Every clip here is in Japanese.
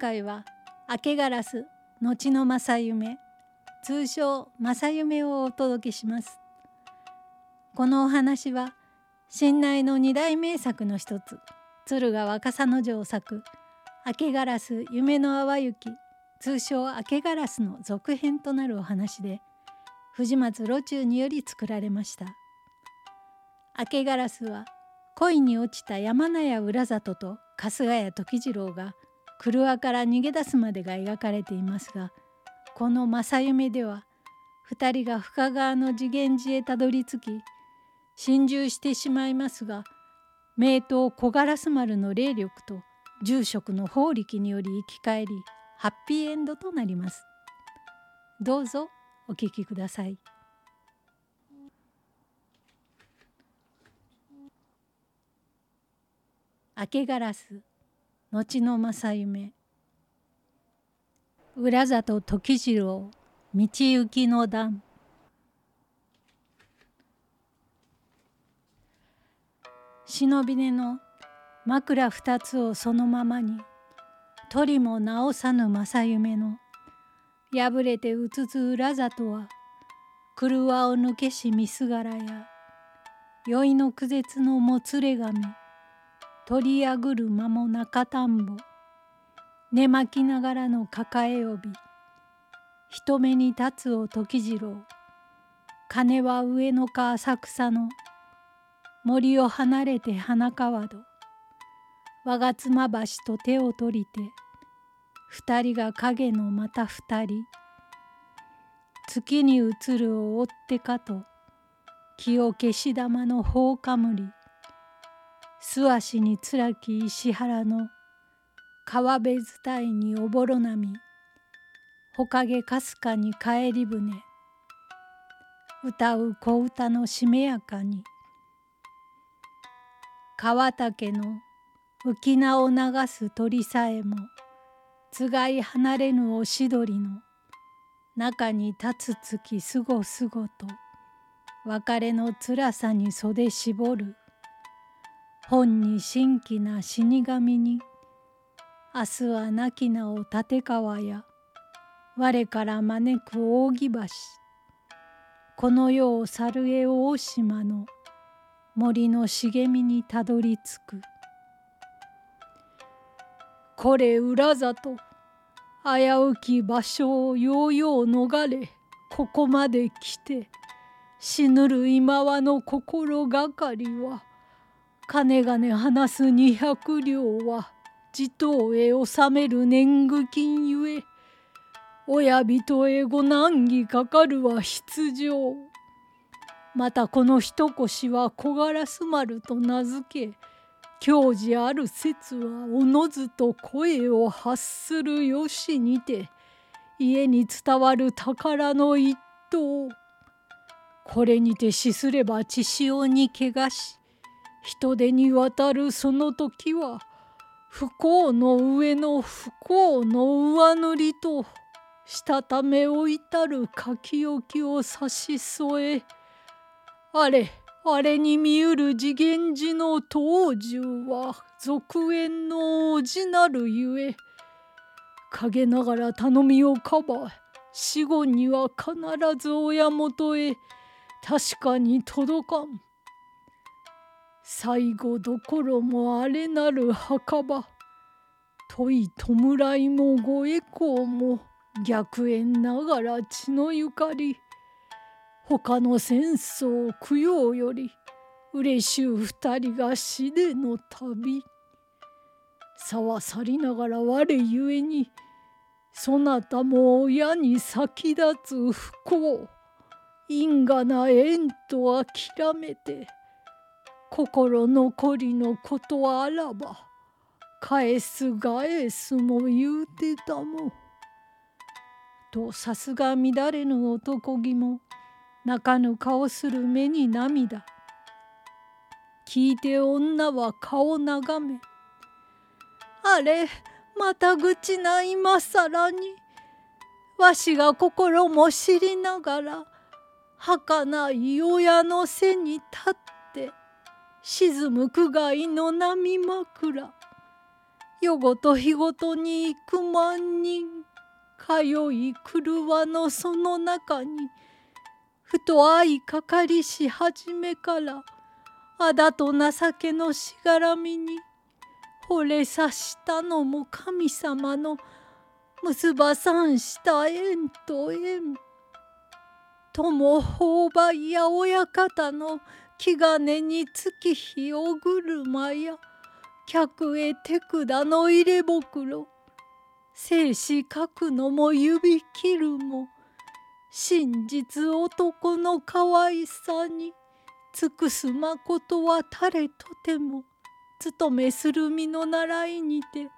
回は明けガラス後の正夢通称正夢をお届けします。このお話は信内の二大名作の一つ敦賀若狭の城作明けガラス夢の淡雪通称明けガラスの続編となるお話で藤松露中により作られました。明けガラスは恋に落ちた山名屋浦里と春日谷時次郎が車から逃げ出すまでが描かれていますがこの正夢では2人が深川の次元寺へたどり着き心中してしまいますが名刀小烏丸の霊力と住職の法力により生き返りハッピーエンドとなります。どうぞお聞きください。明けガラス後の正夢。浦里時次郎道行きの段。忍び根の枕二つをそのままに鳥も直さぬ正夢の破れてうつつ浦里は車を抜けしみすがらや酔いの苦絶のもつれ髪取りやぐる間も中田んぼ。寝巻きながらの抱え帯人目に立つを時次郎。金は上野か浅草の森を離れて花川戸。我が妻橋と手を取りて二人が影のまた二人。月に映るを追ってかと気を消し玉の放かむり素足につらき石原の川辺伝いにおぼろ波ほかげかすかに帰り船歌う小歌のしめやかに川竹の浮名を流す鳥さえもつがい離れぬおしどりの中に立つ月すごすごと別れの辛さに袖絞る本に新規な死神に明日は亡き名を立川や我から招く扇橋。この世を去るへ大島の森の茂みにたどり着く。これ裏里危うき場所をようよう逃れここまで来て死ぬる今はの心がかりは金金話す二百両は地頭へ納める年貢金ゆえ親人へご難儀かかるは必定。またこの一腰は小烏丸と名付け教示ある説はおのずと声を発するよしにて家に伝わる宝の一頭これにて死すれば血潮に汚し人手に渡るその時は不幸の上の不幸の上塗りとしたためを至る書き置きを差し添えあれあれに見うる次元寺の当主は続縁のおじなるゆえ陰ながら頼みをかば死後には必ず親元へ確かに届かん。最後どころもあれなる墓場。問い弔いもご栄光も逆縁ながら血のゆかり。他の戦争供養より嬉しゅう二人が死での旅。さわさりながら我ゆえにそなたも親に先立つ不幸。因果な縁と諦めて心残りのことあらば返す返すも言うてたも。とさすが乱れぬ男気も泣かぬ顔する目に涙。聞いて女は顔眺め。あれまた愚痴な今更に。わしが心も知りながら儚い親の背に立っ沈む苦界の波枕。夜ごと日ごとに幾万人通い狂わのその中にふと相かかりし始めからあだと情けのしがらみに惚れさしたのも神様の結ばさんした縁と縁。友勾配や親方の気兼ねにつき火お車や客へ手札の入れ袋生死書くのも指切るも真実男の可愛さに尽くすまことは誰とても務めする身の習いにて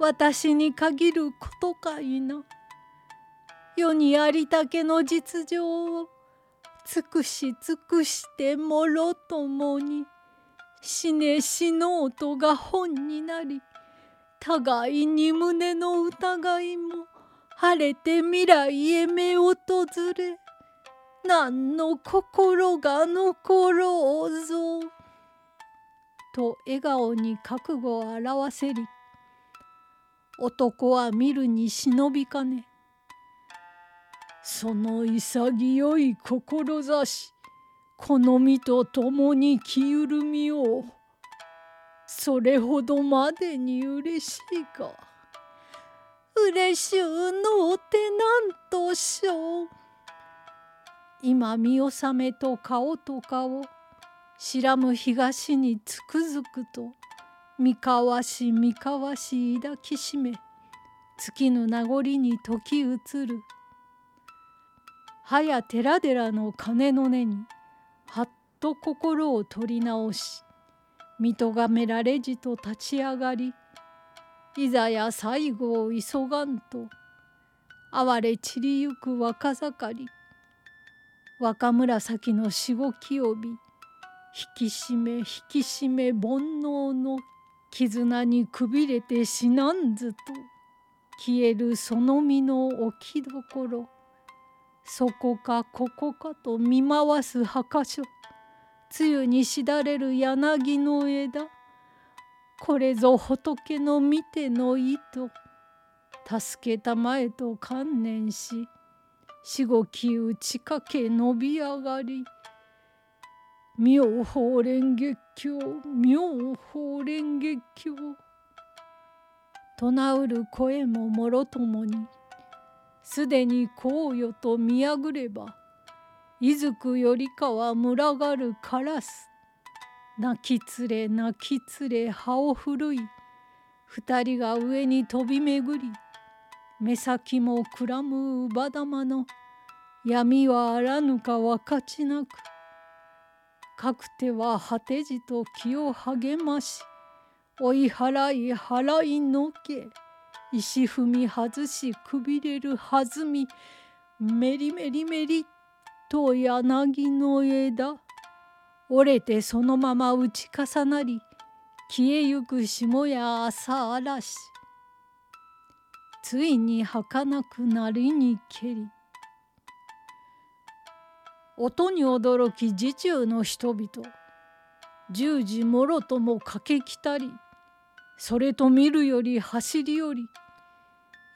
私に限ることかいな。世にありたけの実情を尽くし尽くしてもろともに死ね死のうとが本になり互いに胸の疑いも晴れて未来へ目を訪れ何の心が残ろうぞ」と笑顔に覚悟を表せり男は見るに忍びかねその潔い志好みと共に気緩みを。それほどまでに嬉しいか。嬉しゅうのうてなんとしょう。今見納めと顔と顔。白む東につくづくと。三河し三河し抱きしめ。尽きぬ名残に時移る。はや寺々の鐘の音にはっと心を取り直し見とがめられじと立ち上がりいざや最後を急がんと哀れ散りゆく若盛り若紫のしごき帯引き締め引き締め煩悩の絆にくびれて死なんずと消えるその身の置きどころそこかここかと見回す墓所。梅雨にしだれる柳の枝。これぞ仏の見ての意図。助けたまえと観念ししごき打ちかけ伸び上がり。妙法蓮月経妙法蓮月経。唱うる声ももろともにすでに紅葉と見やぐればいずくよりかは群がるカラス泣きつれ泣きつれ葉を震い二人が上に飛び巡り目先もくらむ乳母玉の闇はあらぬか分かちなくかくては果てじと気を励まし追い払い払いのけ。石踏み外しくびれる弾みメリメリメリと柳の枝。折れてそのまま打ち重なり消えゆく霜や朝嵐。ついに儚くなりにけり。音に驚き自中の人々。十字もろとも駆け来たりそれと見るより走りより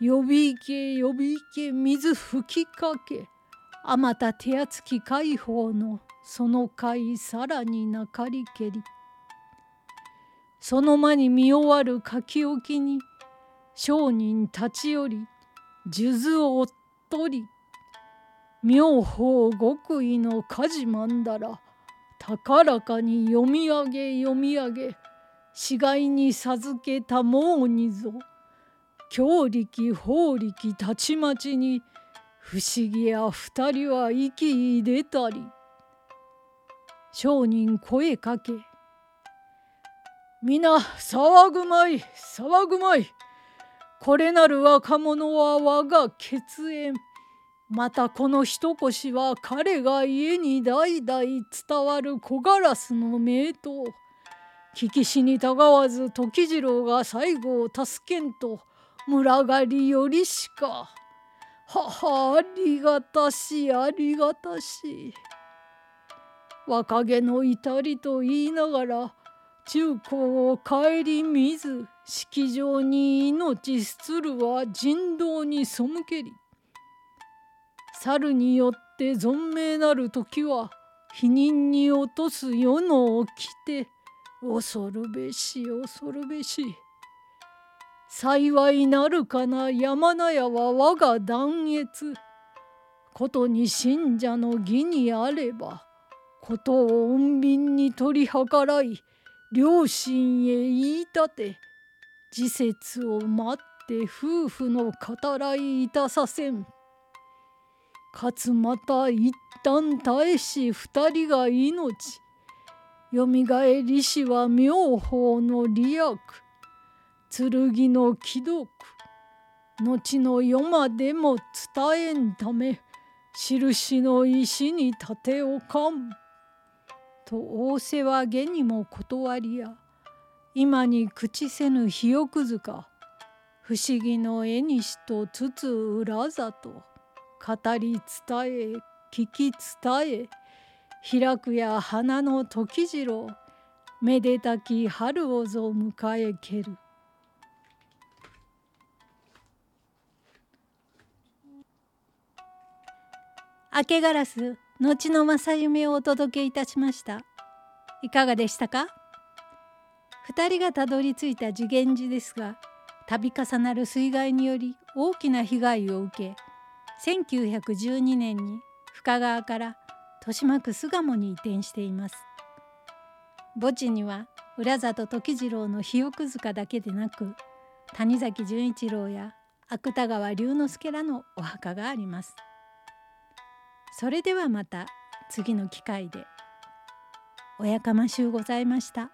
呼び行け呼び行け水吹きかけ。あまた手厚き解放のその貝さらになかりけり。その間に見終わる書き置きに商人立ち寄り数珠をおっとり。妙法極意の火事まんだら高らかに読み上げ読み上げ。死骸に授けたもうにぞ強力法力たちまちに不思議や二人は息出たり。商人声かけ皆騒ぐまい騒ぐまい。これなる若者は我が血縁。またこの一腰は彼が家に代々伝わる小ガラスの名刀。聞きしにたがわず時次郎が最後を助けんと。群がりよりしか。ははありがたしありがたし。若気の至りと言いながら中高を顧みず式場に命すつるは人道に背けり猿によって存命なる時は否認に落とす世の掟恐るべし恐るべし幸いなるかな山名屋は我が断越。ことに信者の義にあればことを穏便に取り計らい両親へ言い立て時節を待って夫婦の語らいいたさせん。かつまた一旦耐えし二人が命。よみがえりしは妙法の利益。剣の既読。後の世までも伝えんため印の石に立ておかん。と仰せは下にも断りや。今に口せぬ肥奥塚。不思議の絵にしとつつ裏里語り伝え聞き伝え。開くや花の時次郎。めでたき春をぞ迎えける。明けガラス後の正夢をお届けいたしました。いかがでしたか？2人がたどり着いた次元寺ですが度重なる水害により大きな被害を受け1912年に深川から豊島区巣鴨に移転しています。墓地には浦里時次郎の肥奥塚だけでなく谷崎潤一郎や芥川龍之介らのお墓があります。それではまた次の機会でおやかましゅうございました。